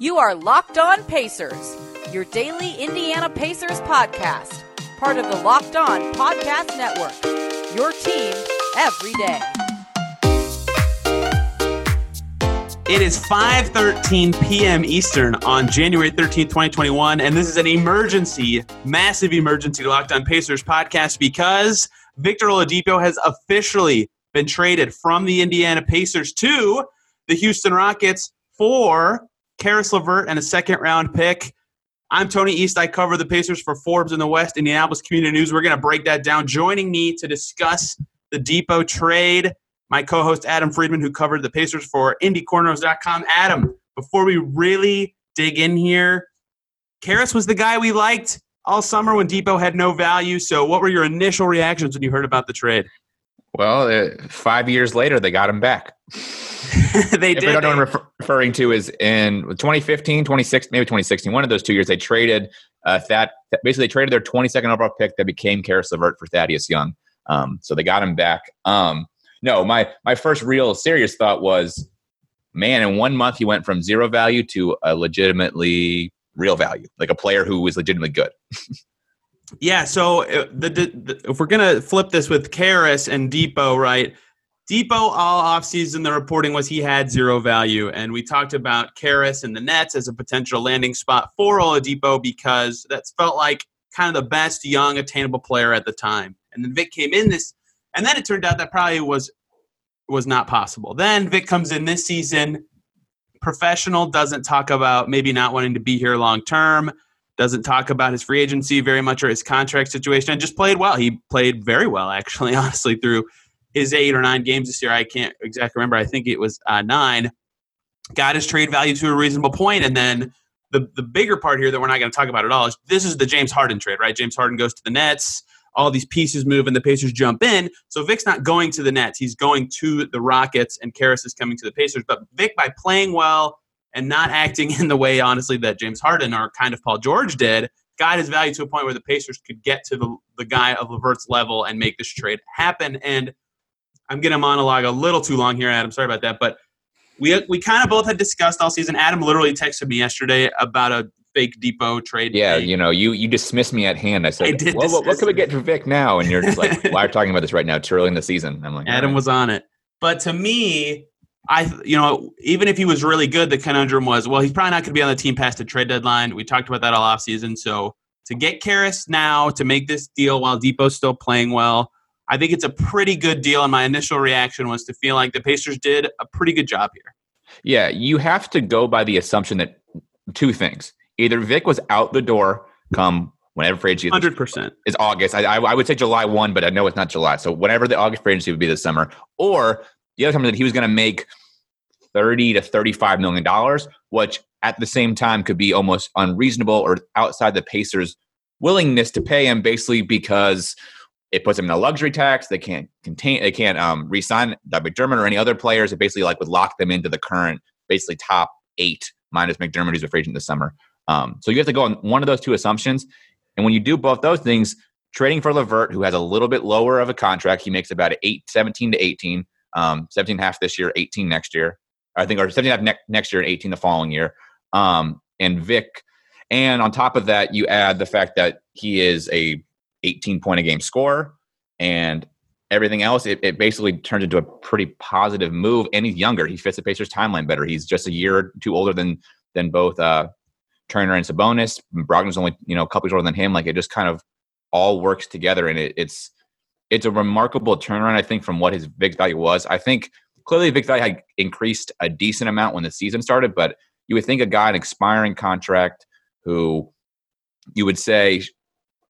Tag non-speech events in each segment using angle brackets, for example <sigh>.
You are Locked On Pacers, your daily Indiana Pacers podcast, part of the Locked On Podcast Network. Your team every day. It is 5:13 p.m. Eastern on January 13th, 2021, and this is an emergency, massive emergency Locked On Pacers podcast because Victor Oladipo has officially been traded from the Indiana Pacers to the Houston Rockets for Caris LeVert and a second round pick. I'm Tony East. I cover the Pacers for Forbes in the West, Indianapolis Community News. We're going to break that down. Joining me to discuss the Dipo trade, my co host Adam Friedman, who covered the Pacers for IndyCornrows.com. Adam, before we really dig in here, Caris was the guy we liked all summer when Dipo had no value. So, what were your initial reactions when you heard about the trade? Well, uh, five years later, they got him back. <laughs> they did. If I don't know what I'm referring to is in 2015, 2016, maybe 2016, one of those two years, they traded uh, that. Basically, they traded their 22nd overall pick that became Caris LeVert for Thaddeus Young. Um, so they got him back. Um, no, my my first real serious thought was, man, in one month he went from zero value to a legitimately real value, like a player who was legitimately good. <laughs> yeah. So uh, the, the, if we're gonna flip this with Caris and Dipo, right? Dipo all offseason, the reporting was he had zero value. And we talked about Caris and the Nets as a potential landing spot for Oladipo because that's felt like kind of the best young attainable player at the time. And then Vic came in this, and then it turned out that probably was was not possible. Then Vic comes in this season, professional, doesn't talk about maybe not wanting to be here long term, doesn't talk about his free agency very much or his contract situation, and just played well. He played very well, actually, <laughs> honestly, through his eight or nine games this year. I can't exactly remember. I think it was uh, nine. Got his trade value to a reasonable point, and then the the bigger part here that we're not going to talk about at all is this is the James Harden trade, right? James Harden goes to the Nets. All these pieces move, and the Pacers jump in. So Vic's not going to the Nets; he's going to the Rockets, and Caris is coming to the Pacers. But Vic, by playing well and not acting <laughs> in the way, honestly, that James Harden or kind of Paul George did, got his value to a point where the Pacers could get to the, the guy of LeVert's level and make this trade happen. And I'm going to monologue a little too long here, Adam. Sorry about that. But we, we kind of both had discussed all season. Adam literally texted me yesterday about a fake Dipo trade. Yeah, you know, you you dismissed me at hand. I said, I well, what, what can we get for Vic now? And you're just like, why are you talking about this right now? It's early in the season. I'm like, Adam right. was on it. But to me, I, you know, even if he was really good, the conundrum was, well, he's probably not going to be on the team past the trade deadline. We talked about that all offseason. So to get Caris now to make this deal while Dipo's still playing well, I think it's a pretty good deal. And my initial reaction was to feel like the Pacers did a pretty good job here. Yeah, you have to go by the assumption that two things: either Vic was out the door come whenever free agency hundred percent is August. I, I, would say July one, but I know it's not July. So whenever the August free agency would be this summer, or the other time that he was going to make thirty to thirty-five million dollars, which at the same time could be almost unreasonable or outside the Pacers' willingness to pay him, basically because it puts them in a luxury tax. They can't contain. They can't um, re-sign McDermott or any other players. It basically like would lock them into the current, basically top eight minus McDermott, who's a free agent this summer. Um, so you have to go on one of those two assumptions. And when you do both those things, trading for LeVert, who has a little bit lower of a contract, he makes about eight, 17 to 18, um, 17 and a half this year, 18 next year. I think, or 17 and a half ne- next year and 18 the following year. Um, and Vic, and on top of that, you add the fact that he is a 18 point a game scorer and everything else, it, it basically turns into a pretty positive move. And he's younger. He fits the Pacers timeline better. He's just a year or two older than than both uh, Turner and Sabonis. Brogdon's only you know a couple years older than him. Like it just kind of all works together, and it, it's it's a remarkable turnaround. I think from what his big value was. I think clearly Vic value had increased a decent amount when the season started, but you would think a guy an expiring contract who you would say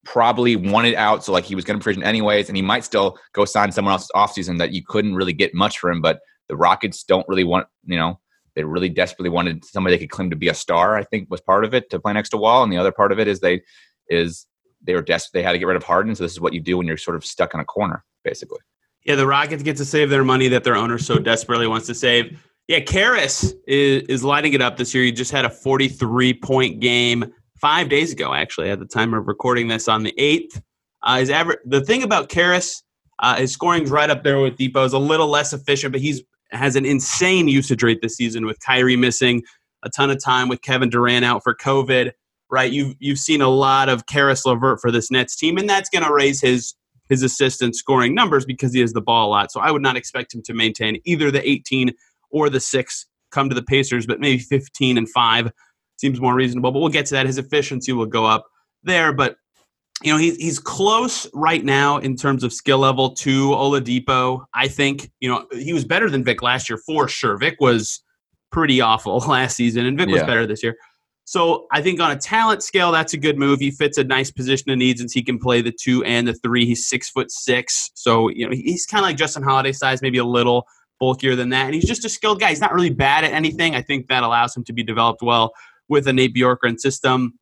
probably wanted out, so like he was going to agent anyways, and he might still go sign someone else's offseason that you couldn't really get much for him. But the Rockets don't really want, you know, they really desperately wanted somebody they could claim to be a star. I think was part of it to play next to Wall, and the other part of it is they is they were desperate. They had to get rid of Harden, so this is what you do when you're sort of stuck in a corner, basically. Yeah, the Rockets get to save their money that their owner so desperately wants to save. Yeah, Caris is, is lighting it up this year. He just had a 43 point game five days ago, actually, at the time of recording this on the 8th. Uh, his average, the thing about Caris, uh, his scoring's right up there with Dipo. Is a little less efficient, but he's has an insane usage rate this season with Kyrie missing. a ton of time with Kevin Durant out for COVID, right? You've you've seen a lot of Caris LeVert for this Nets team, and that's going to raise his his assistant scoring numbers because he has the ball a lot. So I would not expect him to maintain either the 18 or the six come to the Pacers, but maybe 15 and five seems more reasonable. But we'll get to that. His efficiency will go up there, but you know he's he's close right now in terms of skill level to Oladipo. I think you know he was better than Vic last year for sure. Vic was pretty awful <laughs> last season, and Vic was better this year. So I think on a talent scale, that's a good move. He fits a nice position of needs since he can play the two and the three. He's six foot six, so you know he's kind of like Justin Holiday size, maybe a little bulkier than that. And he's just a skilled guy. He's not really bad at anything. I think that allows him to be developed well with a Nate Bjorkgren system.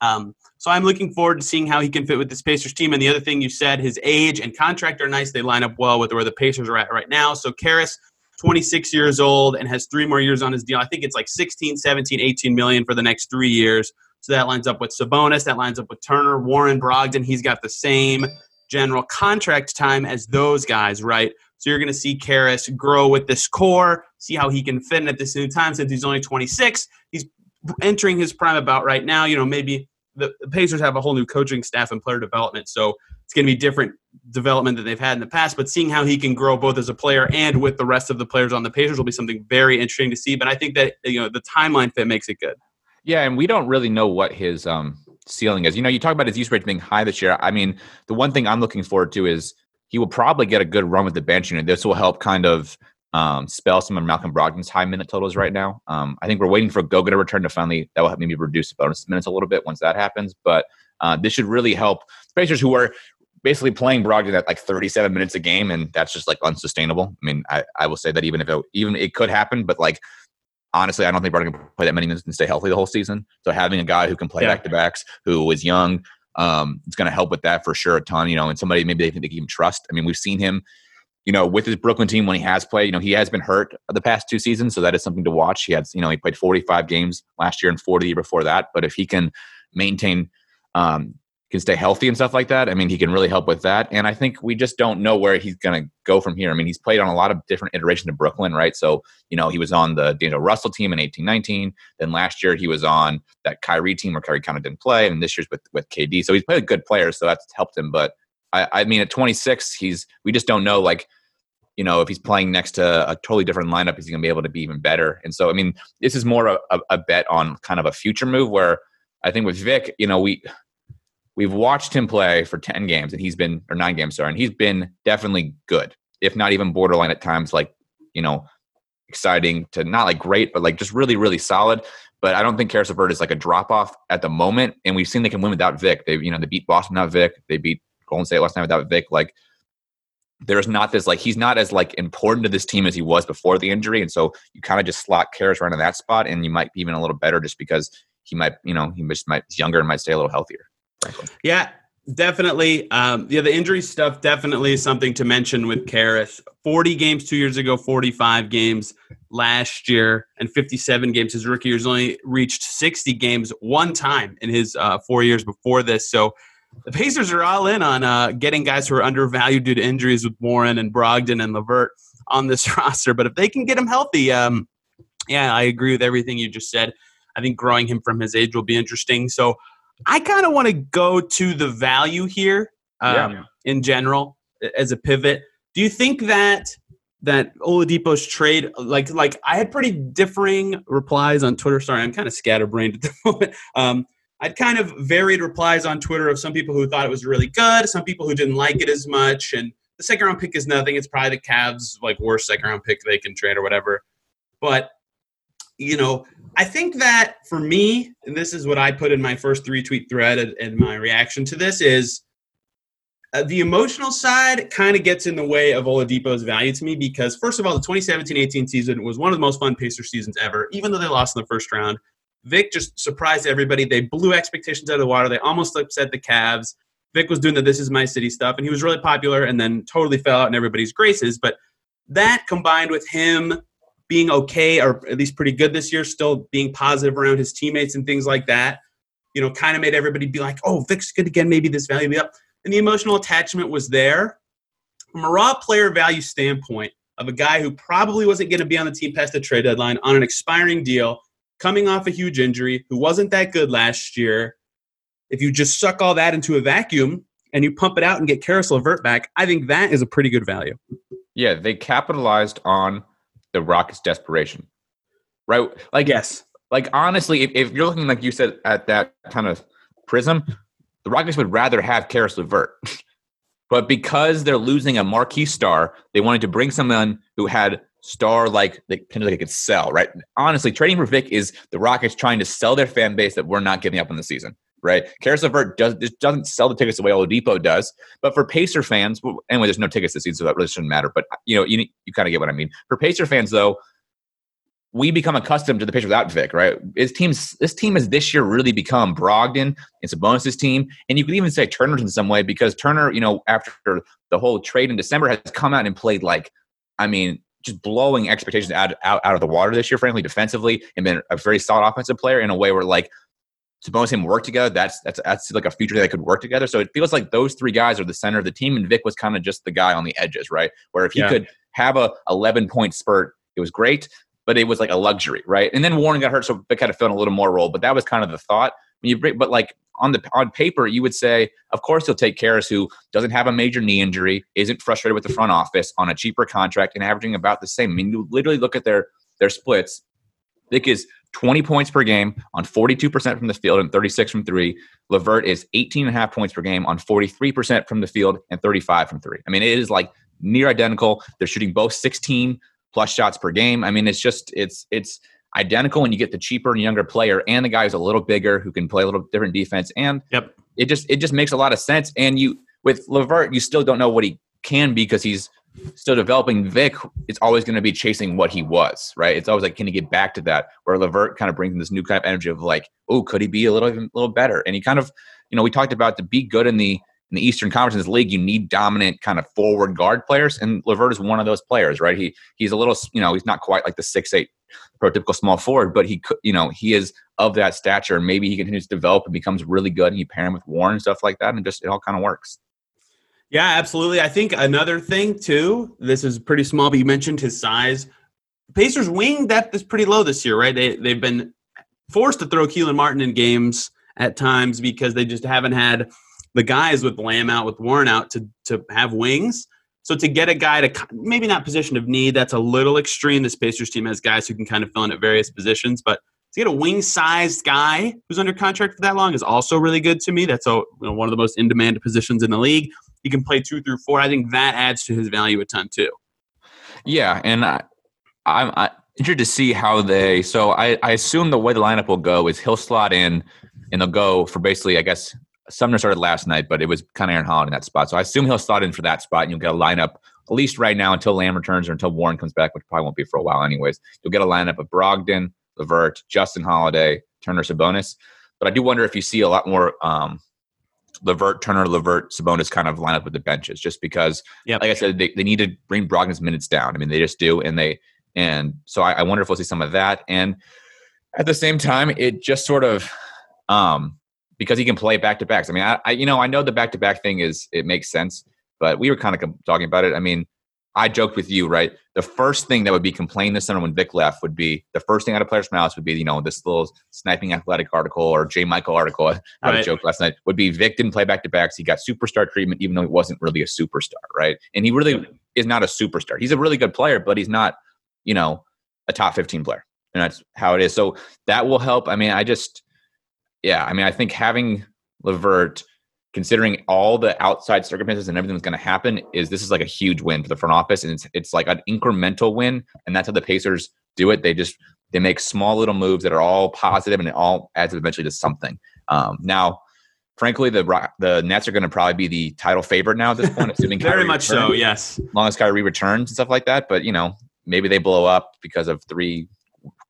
Um, so I'm looking forward to seeing how he can fit with this Pacers team. And the other thing you said, his age and contract are nice. They line up well with where the Pacers are at right now. So Caris, 26 years old and has three more years on his deal. I think it's like 16, 17, 18 million for the next three years. So that lines up with Sabonis. That lines up with Turner, Warren, Brogdon. He's got the same general contract time as those guys, right? So you're going to see Caris grow with this core, see how he can fit in at this new time since he's only 26. He's entering his prime about right now. You know, maybe the, the Pacers have a whole new coaching staff and player development, so it's going to be different development that they've had in the past. But seeing how he can grow both as a player and with the rest of the players on the Pacers will be something very interesting to see. But I think that you know the timeline fit makes it good. Yeah, and we don't really know what his um, ceiling is. You know, you talk about his use rate being high this year. I mean, the one thing I'm looking forward to is he will probably get a good run with the bench unit. This will help kind of um, spell some of Malcolm Brogdon's high minute totals right now. Um, I think we're waiting for Goga to return to finally that will help maybe reduce Sabonis minutes a little bit once that happens. But uh, this should really help Pacers who are basically playing Brogdon at like 37 minutes a game, and that's just like unsustainable. I mean, I, I will say that even if it, even it could happen, but like honestly, I don't think Brogdon can play that many minutes and stay healthy the whole season. So having a guy who can play Yeah. back to backs, who is young, um, it's going to help with that for sure a ton. You know, and somebody maybe they think they can trust. I mean, we've seen him. You know, with his Brooklyn team when he has played, you know, he has been hurt the past two seasons, so that is something to watch. He had, you know, he played 45 games last year and 40 the year before that. But if he can maintain um, can stay healthy and stuff like that. I mean, he can really help with that. And I think we just don't know where he's going to go from here. I mean, he's played on a lot of different iterations of Brooklyn, right? So, you know, he was on the Daniel Russell team in 18 19. Then last year he was on that Kyrie team where Kyrie kind of didn't play. And this year's with, with KD. So he's played with good players. So that's helped him. But I, I mean, at 26, he's, we just don't know, like, you know, if he's playing next to a totally different lineup, is he going to be able to be even better? And so, I mean, this is more a, a, a bet on kind of a future move where I think with Vic, you know, we, we've watched him play for 10 games and he's been or nine games sorry and he's been definitely good if not even borderline at times like you know exciting to not like great but like just really really solid. But I don't think Caris LeVert is like a drop off at the moment and we've seen they can win without Vic. They you know they beat Boston without Vic. They beat Golden State last night without Vic. Like there's not this like he's not as like important to this team as he was before the injury and so you kind of just slot Caris right that spot and you might be even a little better just because he might you know he just might he's younger and might stay a little healthier Yeah, definitely. Um, yeah, the injury stuff definitely is something to mention with Caris. 40 games two years ago, 45 games last year, and 57 games his rookie year. He's only reached 60 games one time in his uh, four years before this. So the Pacers are all in on uh, getting guys who are undervalued due to injuries with Warren and Brogdon and LeVert on this <laughs> roster. But if they can get him healthy, um, yeah, I agree with everything you just said. I think growing him from his age will be interesting. So I kind of want to go to the value here um, Yeah. in general as a pivot. Do you think that that Oladipo's trade, like like I had pretty differing replies on Twitter. Sorry, I'm kind of scatterbrained at the <laughs> moment. Um, I'd kind of varied replies on Twitter of some people who thought it was really good, some people who didn't like it as much, and the second round pick is nothing. It's probably the Cavs' like worst second round pick they can trade or whatever. But you know, I think that for me, and this is what I put in my first three tweet thread and, my reaction to this is uh, the emotional side kind of gets in the way of Oladipo's value to me because, first of all, the 2017-18 season was one of the most fun Pacer seasons ever, even though they lost in the first round. Vic just surprised everybody. They blew expectations out of the water. They almost upset the Cavs. Vic was doing the "This is my city" stuff, and he was really popular, and then totally fell out in everybody's graces. But that combined with him being okay or at least pretty good this year, still being positive around his teammates and things like that, you know, kind of made everybody be like, "Oh, Vic's good again. Maybe this value be up." And the emotional attachment was there. From a raw player value standpoint, of a guy who probably wasn't going to be on the team past the trade deadline on an expiring deal, coming off a huge injury, who wasn't that good last year. If you just suck all that into a vacuum and you pump it out and get Caris LeVert back, I think that is a pretty good value. Yeah, they capitalized on the Rockets' desperation, right? Like, yes, like honestly, if, if you're looking like you said at that kind of prism, the Rockets would rather have Caris LeVert. <laughs> but because they're losing a marquee star, they wanted to bring someone who had star like they kind of like it could sell, right? Honestly, trading for Vic is the Rockets trying to sell their fan base that we're not giving up on the season right? Caris LeVert does doesn't sell the tickets the way Oladipo does, but for Pacer fans, well, anyway, there's no tickets this season, so that really shouldn't matter. But you know, you you kind of get what I mean. For Pacer fans, though, we become accustomed to the pitch without Vic, right? His team's this team has this year really become Brogdon. It's Sabonis's team, and you could even say Turner's in some way because Turner, you know, after the whole trade in December, has come out and played like, I mean, just blowing expectations out, out, out of the water this year, frankly, defensively, and been a very solid offensive player in a way where like Sabonis him work together, that's that's that's like a future that could work together. So it feels like those three guys are the center of the team, and Vic was kind of just the guy on the edges, right? Where if he yeah. could have a 11 point spurt, it was great, but it was like a luxury, right? And then Warren got hurt, so Vic had to fill in a little more role. But that was kind of the thought. When you break, but like on the on paper, you would say, of course, he'll take Caris, who doesn't have a major knee injury, isn't frustrated with the front office on a cheaper contract, and averaging about the same. I mean, you literally look at their their splits. Vic is 20 points per game on 42% from the field and 36 from three. LeVert is 18 and a half points per game on 43% from the field and 35 from three. I mean, it is like near identical. They're shooting both 16 plus shots per game. I mean, it's just, it's, it's, identical when you get the cheaper and younger player and the guy who's a little bigger who can play a little different defense and yep. it just it just makes a lot of sense and you with LeVert you still don't know what he can be because he's still developing Vic, it's always going to be chasing what he was, right? It's always like, can he get back to that? Where LeVert kind of brings in this new kind of energy of like, oh, could he be a little even a little better? And he kind of, you know, we talked about to be good in the in the Eastern Conference league, you need dominant kind of forward guard players, and LeVert is one of those players, right? He he's a little, you know, he's not quite like the six eight prototypical small forward, but he could, you know, he is of that stature, and maybe he continues to develop and becomes really good, and you pair him with Warren and stuff like that, and just it all kind of works. Yeah, absolutely. I think another thing too. This is pretty small, but you mentioned his size. Pacers wing depth is pretty low this year, right? They they've been forced to throw Kelan Martin in games at times because they just haven't had the guys with Lamb out, with Warren out to to have wings. So to get a guy to maybe not position of need, that's a little extreme. This Pacers team has guys who can kind of fill in at various positions, but to get a wing-sized guy who's under contract for that long is also really good to me. That's a, you know, one of the most in-demand positions in the league. He can play two through four. I think that adds to his value a ton too. Yeah, and I, I'm I, interested to see how they. So I, I assume the way the lineup will go is he'll slot in, and they'll go for basically, I guess Sumner started last night, but it was kind of Aaron Holiday in that spot. So I assume he'll slot in for that spot, and you'll get a lineup at least right now until Lamb returns or until Warren comes back, which probably won't be for a while, anyways. You'll get a lineup of Brogdon, LeVert, Justin Holiday, Turner Sabonis. But I do wonder if you see a lot more um, LeVert, Turner, LeVert, Sabonis kind of line up with the benches, just because, yep. like I said, they, they need to bring Brogdon's minutes down. I mean, they just do, and they and so I, I wonder if we'll see some of that. And at the same time, it just sort of um, because he can play back to backs. I mean, I, I you know I know the back to back thing is it makes sense, but we were kind of talking about it. I mean, I joked with you, right? The first thing that would be complained to summer when Vic left would be the first thing out of players' mouths would be, you know, this little sniping athletic article or J. Michael article. <laughs> I had a joke last night. Would be Vic didn't play back to backs. He got superstar treatment, even though he wasn't really a superstar, right? And he really is not a superstar. He's a really good player, but he's not, you know, a top 15 player. And that's how it is. So that will help. I mean, I just, yeah, I mean, I think having LeVert considering all the outside circumstances and everything that's going to happen, is this is like a huge win for the front office, and it's it's like an incremental win, and that's how the Pacers do it. They just they make small little moves that are all positive, and it all adds up eventually to something. Um, now, frankly, the the Nets are going to probably be the title favorite now at this point, assuming <laughs> very Kyrie much returns, so. Yes, as long as Kyrie returns and stuff like that. But you know, maybe they blow up because of three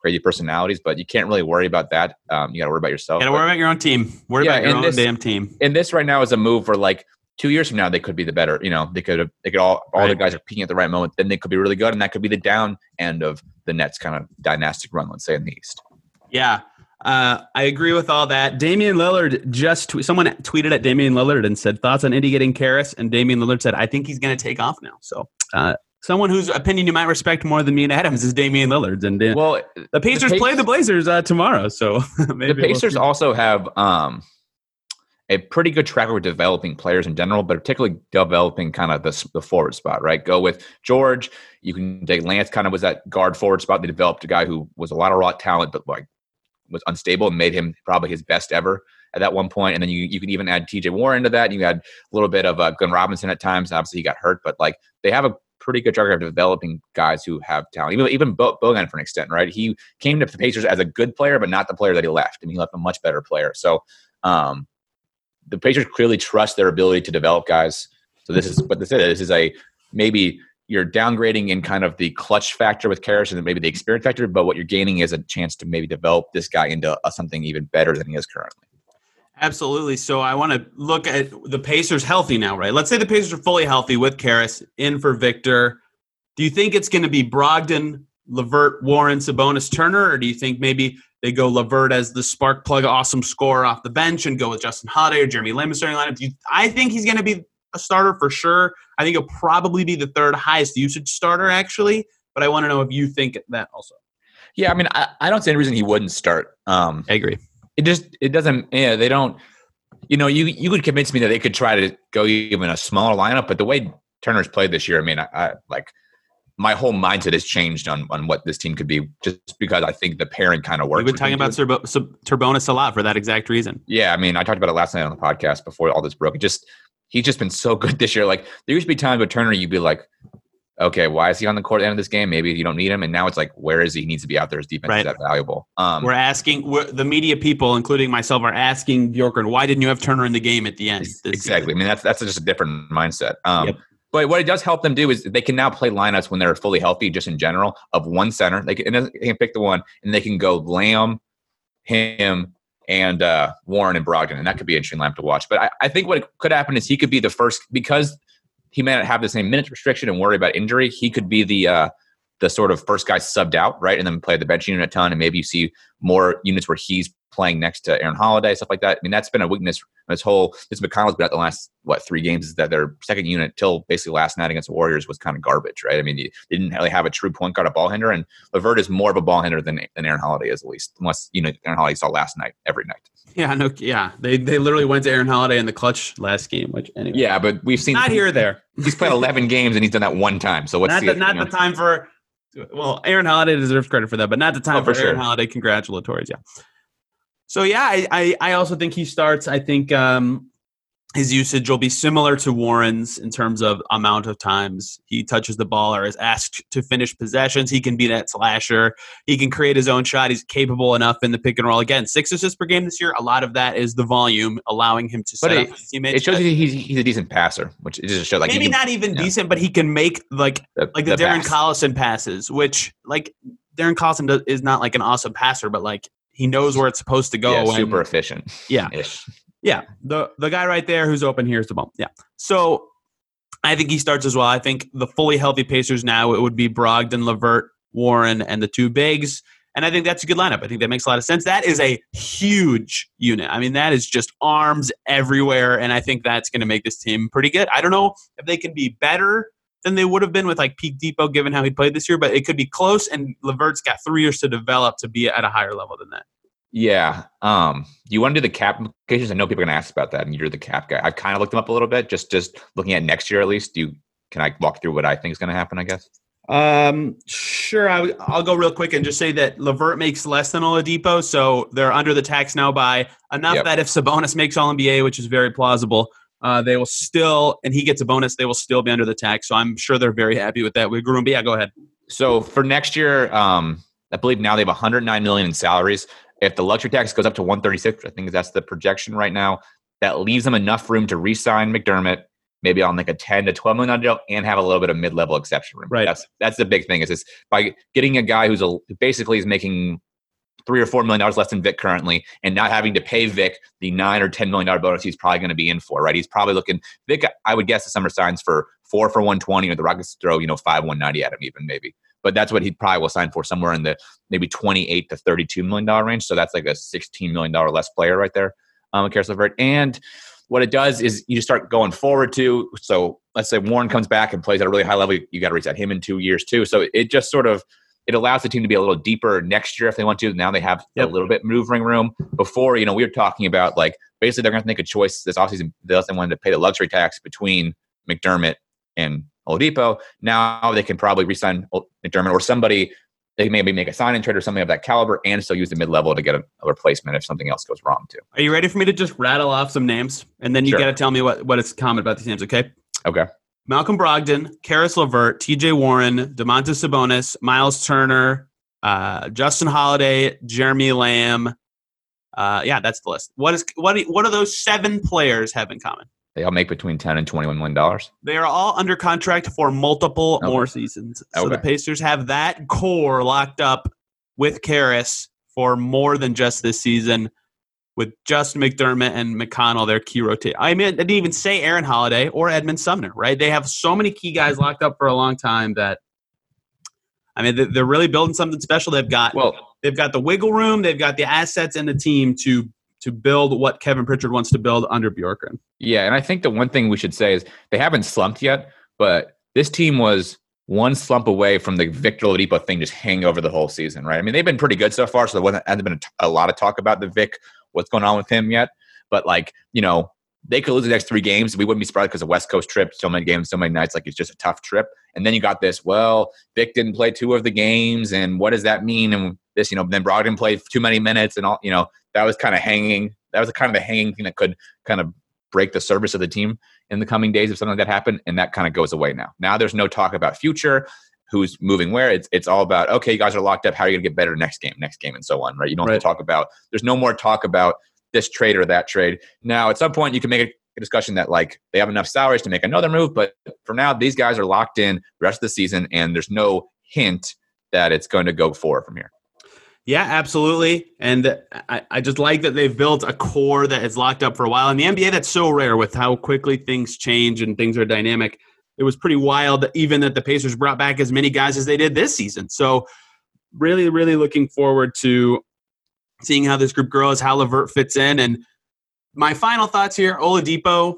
crazy personalities, but you can't really worry about that. Um, you got to worry about yourself. Got to worry about your own team. Worry yeah, about your own this, damn team. And this right now is a move for like two years from now they could be the better. You know, they could they could all all right. the guys are peaking at the right moment. Then they could be really good, and that could be the down end of the Nets kind of dynastic run. Let's say in the East. Yeah. Uh, I agree with all that. Damian Lillard just tw- someone tweeted at Damian Lillard and said thoughts on Indy getting Caris, and Damian Lillard said I think he's going to take off now. So uh, Someone whose opinion you might respect more than me and Adams is Damian Lillard, and uh, Well, the Pacers Pac- play the Blazers uh, tomorrow. So <laughs> maybe the we'll Pacers also have um, a pretty good track record developing players in general, but particularly developing kind of the, the forward spot, right? Go with George. You can take Lance, kind of was that guard forward spot. They developed a guy who was a lot of raw talent, but like was unstable and made him probably his best ever at that one point. And then you, you can even add TJ Warren to that. You had a little bit of uh, Glenn Robinson at times. Obviously, he got hurt, but like they have a pretty good track record of developing guys who have talent. Even even Bo- Bojan for an extent, right? He came to the Pacers as a good player, but not the player that he left. Mean, he left a much better player. So um, the Pacers clearly trust their ability to develop guys. So this is, but this is this is a maybe you're downgrading in kind of the clutch factor with Caris and maybe the experience factor, but what you're gaining is a chance to maybe develop this guy into a, something even better than he is currently. Absolutely. So I want to look at the Pacers healthy now, right? Let's say the Pacers are fully healthy with Caris in for Victor. Do you think it's going to be Brogdon, LeVert, Warren, Sabonis, Turner, or do you think maybe they go LeVert as the spark plug, awesome scorer off the bench, and go with Justin Holiday or Jeremy Lamb starting lineup? Do you, I think he's going to be a starter for sure. I think he'll probably be the third highest usage starter, actually. But I want to know if you think that also. Yeah, I mean, I, I don't see any reason he wouldn't start. Um, I agree. It just it doesn't. Yeah, they don't. You know, you you could convince me that they could try to go even a smaller lineup, but the way Turner's played this year, I mean, I, I like my whole mindset has changed on on what this team could be, just because I think the pairing kind of works. We've been talking about Turbo, Turbonis a lot for that exact reason. Yeah, I mean, I talked about it last night on the podcast before all this broke. It just he's just been so <laughs> good this year. Like there used to be times with Turner, you'd be like, okay, why is he on the court at the end of this game? Maybe you don't need him, and now it's like, where is he? He needs to be out there. His defense Right. is that valuable. Um, We're asking we're, the media people, including myself, are asking Bjorkgren, why didn't you have Turner in the game at the end? Exactly. I mean, that's that's just a different mindset. Um, Yep. But what it does help them do is they can now play lineups when they're fully healthy, just in general, of one center. They can, and they can pick the one, and they can go Lamb, him, and uh, Warren and Brogdon, and that could be an interesting lineup to watch. But I, I think what could happen is he could be the first because he may not have the same minutes restriction and worry about injury. He could be the uh, the sort of first guy subbed out, right, and then play the bench unit a ton, and maybe you see more units where he's playing next to Aaron Holiday, stuff like that. I mean, that's been a weakness. This whole this McConnell's been at the last what three games is that their second unit till basically last night against the Warriors was kind of garbage, right? I mean, they didn't really have a true point guard, a ball handler, and LeVert is more of a ball handler than than Aaron Holiday is, at least, unless you know Aaron Holiday saw last night every night. Yeah, no, yeah. They they literally went to Aaron Holiday in the clutch last game, which anyway. Yeah, but we've seen Not here or there. <laughs> He's played 11 games and he's done that one time. So what's not the, the, not you know, the time for well, Aaron Holiday deserves credit for that, but not the time Oh, for for, Aaron sure. Holiday congratulatories, yeah. So yeah, I, I I also think he starts. I think um his usage will be similar to Warren's in terms of amount of times he touches the ball or is asked to finish possessions. He can be that slasher. He can create his own shot. He's capable enough in the pick and roll. Again, six assists per game this year. A lot of that is the volume, allowing him to set But up it- his teammates. it shows you he's, he's a decent passer, which it just shows like maybe can- not even decent, but he can make like the, like the, Darren pass. Collison passes, which like Darren Collison does, is not like an awesome passer, but like he knows where it's supposed to go. yeah, super efficient. Yeah. <laughs> Ish. Yeah, the the guy right there who's open here's the ball. Yeah, so I think he starts as well. I think the fully healthy Pacers now it would be Brogdon, LeVert, Warren, and the two bigs. And I think that's a good lineup. I think that makes a lot of sense. That is a huge unit. I mean, that is just arms everywhere. And I think that's going to make this team pretty good. I don't know if they can be better than they would have been with like Peak Dipo, given how he played this year, but it could be close. And LeVert's got three years to develop to be at a higher level than that. Yeah. Um, you want to do the cap implications? I know people are going to ask about that, and you're the cap guy. I've kind of looked them up a little bit, just just looking at next year at least. Do you can I walk through what I think is going to happen? I guess. Um, sure. I, I'll go real quick and just say that LeVert makes less than Oladipo, so they're under the tax now by enough Yep. that if Sabonis makes All NBA, which is very plausible, uh, they will still, and he gets a bonus, they will still be under the tax. So I'm sure they're very happy with that. With Groom, but yeah, go ahead. So for next year, um, I believe now they have 109 million in salaries. If the luxury tax goes up to 136, I think that's the projection right now. That leaves them enough room to re-sign McDermott, maybe on like a 10 to 12 million dollar deal, and have a little bit of mid-level exception room. Right. That's that's the big thing. Is this by getting a guy who's a basically is making three or four million dollars less than Vic currently, and not having to pay Vic the nine or ten million dollar bonus he's probably going to be in for. Right. He's probably looking Vic. I would guess the summer signs for four for 120, or the Rockets throw you know five 190 at him even maybe but that's what he probably will sign for somewhere in the maybe 28 to 32 million dollar range. So that's like a 16 million dollar less player right there, um, Caris LeVert. And what it does is you start going forward to. So let's say Warren comes back and plays at a really high level, you got to reset him in two years too. So it just sort of it allows the team to be a little deeper next year if they want to. Now they have yep. a little bit of maneuvering room. Before, you know, we were talking about like basically they're going to make a choice this offseason. They doesn't want to pay the luxury tax between McDermott and Oladipo. Now they can probably resign McDermott or somebody. They maybe make a sign and trade or something of that caliber and still use the mid level to get a, a, replacement if something else goes wrong too. Are you ready for me to just rattle off some names and then you sure. got to tell me what what is common about these names? Okay. Okay. Malcolm Brogdon, Caris LeVert, T.J. Warren, Domantas Sabonis, Miles Turner, uh, Justin Holiday, Jeremy Lamb. Uh, yeah, that's the list. What is what? What do those seven players have in common? They all make between ten and twenty-one million dollars. They are all under contract for multiple okay. more seasons. So okay. the Pacers have that core locked up with Caris for more than just this season. With just McDermott and McConnell, their key rotate. I mean, I didn't even say Aaron Holiday or Edmond Sumner, right? They have so many key guys locked up for a long time that I mean, they're really building something special. They've got well, they've got the wiggle room, they've got the assets and the team to to build what Kevin Pritchard wants to build under Bjorkgren. Yeah, and I think the one thing we should say is they haven't slumped yet, but this team was one slump away from the Victor Oladipo thing just hanging over the whole season, right? I mean, they've been pretty good so far, so there hasn't been a, a lot of talk about the Vic, what's going on with him yet. But like, you know, they could lose the next three games. We wouldn't be surprised because of West Coast trip, so many games, so many nights. Like it's just a tough trip. And then you got this. Well, Vic didn't play two of the games, and what does that mean? And this, you know, then Brogdon played too many minutes, and all. You know, that was kind of hanging. That was kind of the hanging thing that could kind of break the service of the team in the coming days if something like that happened. And that kind of goes away now. Now there's no talk about future. Who's moving where? It's it's all about okay, you guys are locked up. How are you gonna get better next game, next game, and so on, right? You don't right. have to talk about. There's no more talk about this trade or that trade. Now, at some point, you can make a a discussion that like they have enough salaries to make another move, but for now, these guys are locked in the rest of the season, and there's no hint that it's going to go forward from here. Yeah, absolutely. And I, I just like that they've built a core that is locked up for a while. In the NBA, that's so rare with how quickly things change and things are dynamic. It was pretty wild, even that the Pacers brought back as many guys as they did this season. So, really, really looking forward to seeing how this group grows, how LeVert fits in, and my final thoughts here Oladipo,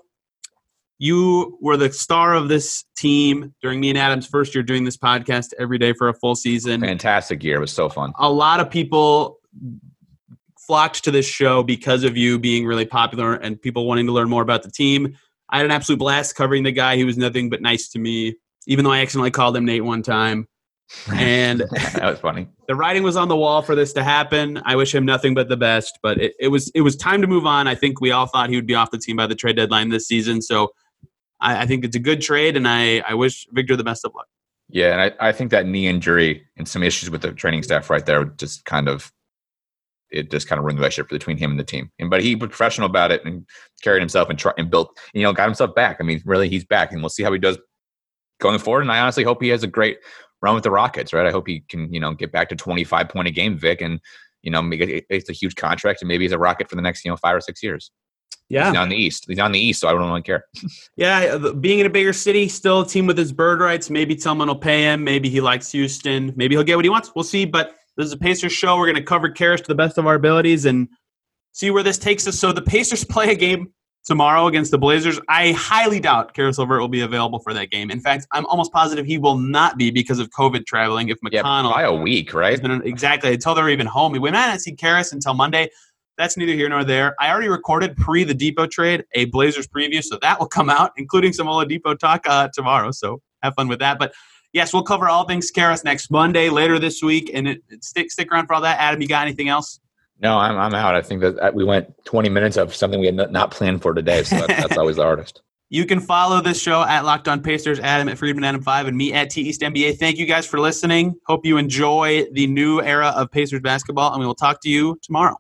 you were the star of this team during me and Adam's first year doing this podcast every day for a full season. Fantastic year. It was so fun. A lot of people flocked to this show because of you being really popular and people wanting to learn more about the team. I had an absolute blast covering the guy. He was nothing but nice to me, even though I accidentally called him Nate one time. And <laughs> that was funny. <laughs> The writing was on the wall for this to happen. I wish him nothing but the best, but it, it was it was time to move on. I think we all thought he would be off the team by the trade deadline this season. So I, I think it's a good trade, and I, I wish Victor the best of luck. Yeah, and I, I think that knee injury and some issues with the training staff right there just kind of it just kind of ruined the relationship between him and the team. And but he was professional about it and carried himself and, try, and built, you know, got himself back. I mean, really, he's back, and we'll see how he does going forward. And I honestly hope he has a great run with the Rockets, right? I hope he can, you know, get back to 25 point a game, Vic, and, you know, make it, it's a huge contract and maybe he's a Rocket for the next, you know, five or six years. Yeah. He's on the East. He's on the East, so I don't really care. <laughs> yeah. Being in a bigger city, still a team with his bird rights. Maybe someone will pay him. Maybe he likes Houston. Maybe he'll get what he wants. We'll see. But this is a Pacers show. We're going to cover Caris to the best of our abilities and see where this takes us. So the Pacers <laughs> play a game tomorrow against the Blazers. I highly doubt Caris LeVert will be available for that game. In fact, I'm almost positive he will not be because of COVID traveling. If McConnell, yeah, by a week, right? Been, exactly until they're even home. We might not see Caris until Monday. That's neither here nor there. I already recorded pre the Dipo trade a Blazers preview, so that will come out, including some Oladipo talk uh, tomorrow. So have fun with that. But yes, we'll cover all things Caris next Monday later this week, and it, it stick stick around for all that. Adam, you got anything else? No, I'm, I'm out. I think that we went 20 minutes of something we had not planned for today. So that's, that's always the <laughs> hardest. You can follow this show at Locked On Pacers, Adam at Friedman Adam Five, and me at T East NBA. Thank you guys for listening. Hope you enjoy the new era of Pacers basketball, and we will talk to you tomorrow.